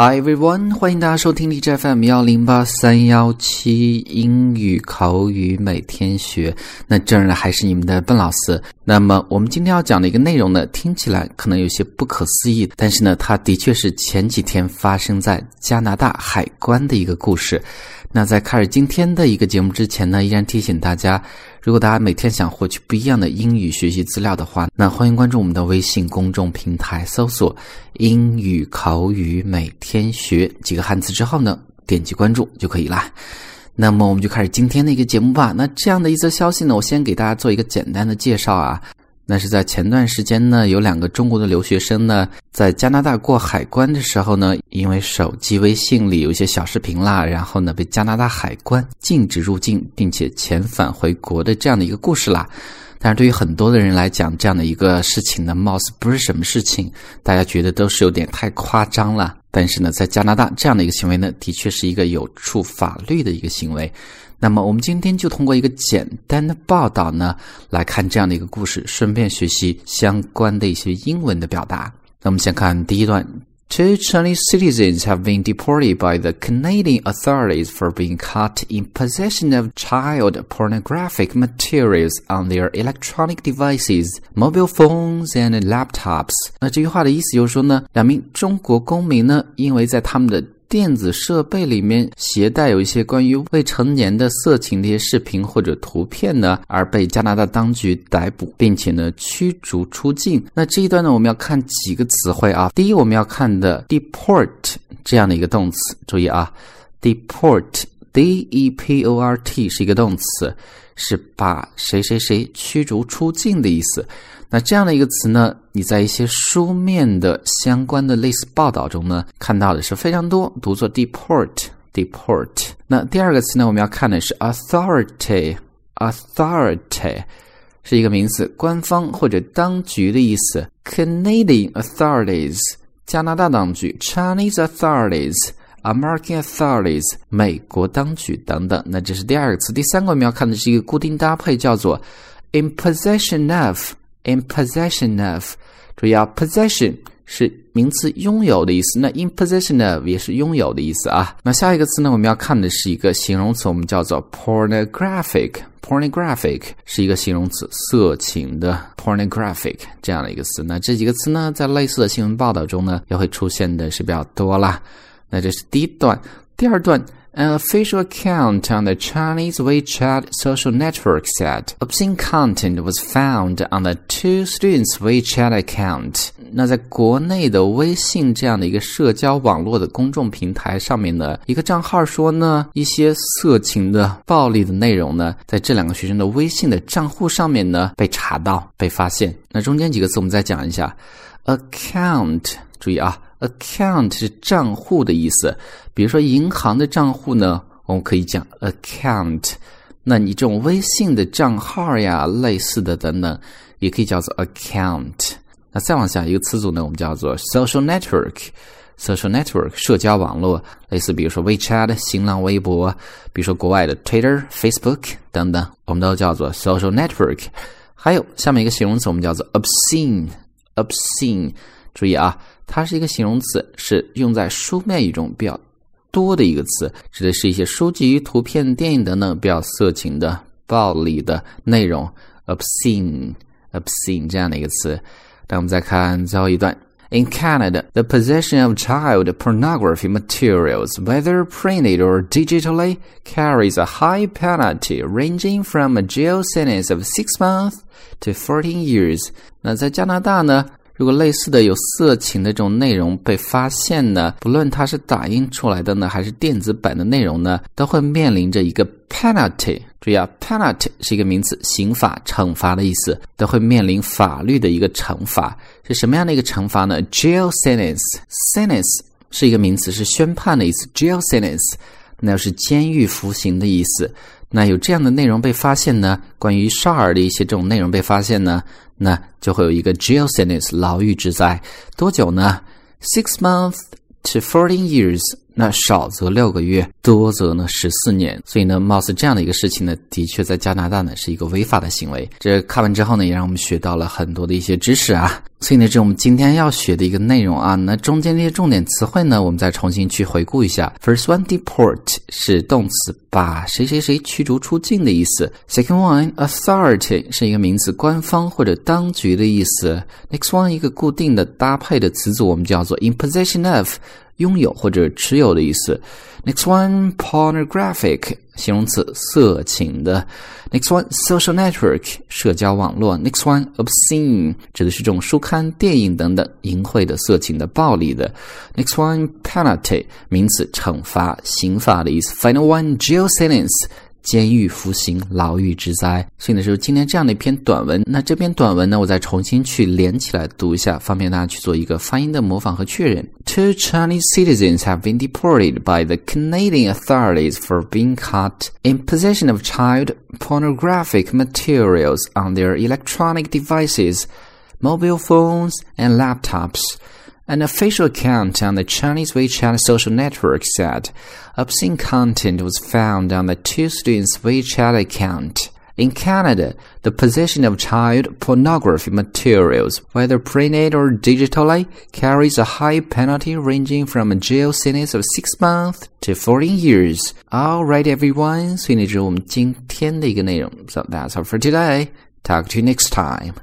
Hi everyone，欢迎大家收听荔枝 FM 幺零八三幺七英语口语每天学。那这儿呢还是你们的笨老师。那么我们今天要讲的一个内容呢，听起来可能有些不可思议，但是呢，它的确是前几天发生在加拿大海关的一个故事。那在开始今天的一个节目之前呢，依然提醒大家，如果大家每天想获取不一样的英语学习资料的话，那欢迎关注我们的微信公众平台，搜索“英语口语每天学”几个汉字之后呢，点击关注就可以啦。那么我们就开始今天的一个节目吧。那这样的一则消息呢，我先给大家做一个简单的介绍啊。那是在前段时间呢，有两个中国的留学生呢，在加拿大过海关的时候呢，因为手机微信里有一些小视频啦，然后呢被加拿大海关禁止入境，并且遣返回国的这样的一个故事啦。但是对于很多的人来讲，这样的一个事情呢，貌似不是什么事情，大家觉得都是有点太夸张了。但是呢，在加拿大这样的一个行为呢，的确是一个有触法律的一个行为。那么，我们今天就通过一个简单的报道呢，来看这样的一个故事，顺便学习相关的一些英文的表达。那我们先看第一段 ：Two Chinese citizens have been deported by the Canadian authorities for being caught in possession of child pornographic materials on their electronic devices, mobile phones and laptops。那这句话的意思就是说呢，两名中国公民呢，因为在他们的 电子设备里面携带有一些关于未成年的色情的一些视频或者图片呢，而被加拿大当局逮捕，并且呢驱逐出境。那这一段呢，我们要看几个词汇啊。第一，我们要看的 deport 这样的一个动词，注意啊，deport D E P O R T 是一个动词，是把谁谁谁驱逐出境的意思。那这样的一个词呢，你在一些书面的相关的类似报道中呢，看到的是非常多，读作 deport，deport。那第二个词呢，我们要看的是 authority，authority 是一个名词，官方或者当局的意思。Canadian authorities，加拿大当局；Chinese authorities american authorities 美国当局等等。那这是第二个词第三个我们要看的是一个固定搭配叫做 in possession of in possession of 注意啊 possession 是名词拥有的意思。那 in possession of 也是拥有的意思啊。那下一个词呢我们要看的是一个形容词我们叫做 pornographic pornographic 是一个形容词色情的 pornographic 这样的一个词。那这几个词呢在类似的新闻报道中呢也会出现的是比较多啦。那这是第一段，第二段。An official account on the Chinese WeChat social network said obscene content was found on the two students' WeChat account。那在国内的微信这样的一个社交网络的公众平台上面呢，一个账号说呢，一些色情的、暴力的内容呢，在这两个学生的微信的账户上面呢被查到、被发现。那中间几个字我们再讲一下，account，注意啊。Account 是账户的意思，比如说银行的账户呢，我们可以讲 account。那你这种微信的账号呀，类似的等等，也可以叫做 account。那再往下一个词组呢，我们叫做 social network。social network 社交网络，类似比如说 WeChat 新浪微博，比如说国外的 Twitter、Facebook 等等，我们都叫做 social network。还有下面一个形容词，我们叫做 obscene。obscene，注意啊。它是一个形容词，是用在书面语中比较多的一个词，指的是一些书籍、图片、电影等等比较色情的、暴力的内容。obscene，obscene 这样的一个词。那我们再看最后一段。In Canada, the possession of child pornography materials, whether printed or digitally, carries a high penalty ranging from a jail sentence of six months to fourteen years. 那在加拿大呢，如果类似的有色情的这种内容被发现呢，不论它是打印出来的呢，还是电子版的内容呢，都会面临着一个 penalty。注意啊，penalty 是一个名词，刑法、惩罚的意思，都会面临法律的一个惩罚。是什么样的一个惩罚呢？Jail sentence，sentence 是一个名词，是宣判的意思。Jail sentence 那是监狱服刑的意思。那有这样的内容被发现呢？关于少儿的一些这种内容被发现呢？那就会有一个 jail sentence 牢狱之灾，多久呢？Six months to fourteen years。那少则六个月，多则呢十四年。所以呢，貌似这样的一个事情呢，的确在加拿大呢是一个违法的行为。这看完之后呢，也让我们学到了很多的一些知识啊。所以呢，这是我们今天要学的一个内容啊。那中间这些重点词汇呢，我们再重新去回顾一下。First one, deport 是动词，把谁谁谁驱逐出境的意思。Second one, authority 是一个名词，官方或者当局的意思。Next one，一个固定的搭配的词组，我们叫做 in possession of。拥有或者持有的意思。Next one, pornographic，形容词，色情的。Next one, social network，社交网络。Next one, obscene，指的是这种书刊、电影等等淫秽的、色情的、暴力的。Next one, penalty，名词，惩罚、刑罚的意思。Final one, jail sentence。监狱服刑、牢狱之灾。所以呢，就是今天这样的一篇短文。那这篇短文呢，我再重新去连起来读一下，方便大家去做一个发音的模仿和确认。Two Chinese citizens have been deported by the Canadian authorities for being caught in possession of child pornographic materials on their electronic devices, mobile phones, and laptops. An official account on the Chinese WeChat social network said obscene content was found on the two students' WeChat account. In Canada, the possession of child pornography materials, whether printed or digitally, carries a high penalty ranging from a jail sentence of six months to 14 years. Alright, everyone. So that's all for today. Talk to you next time.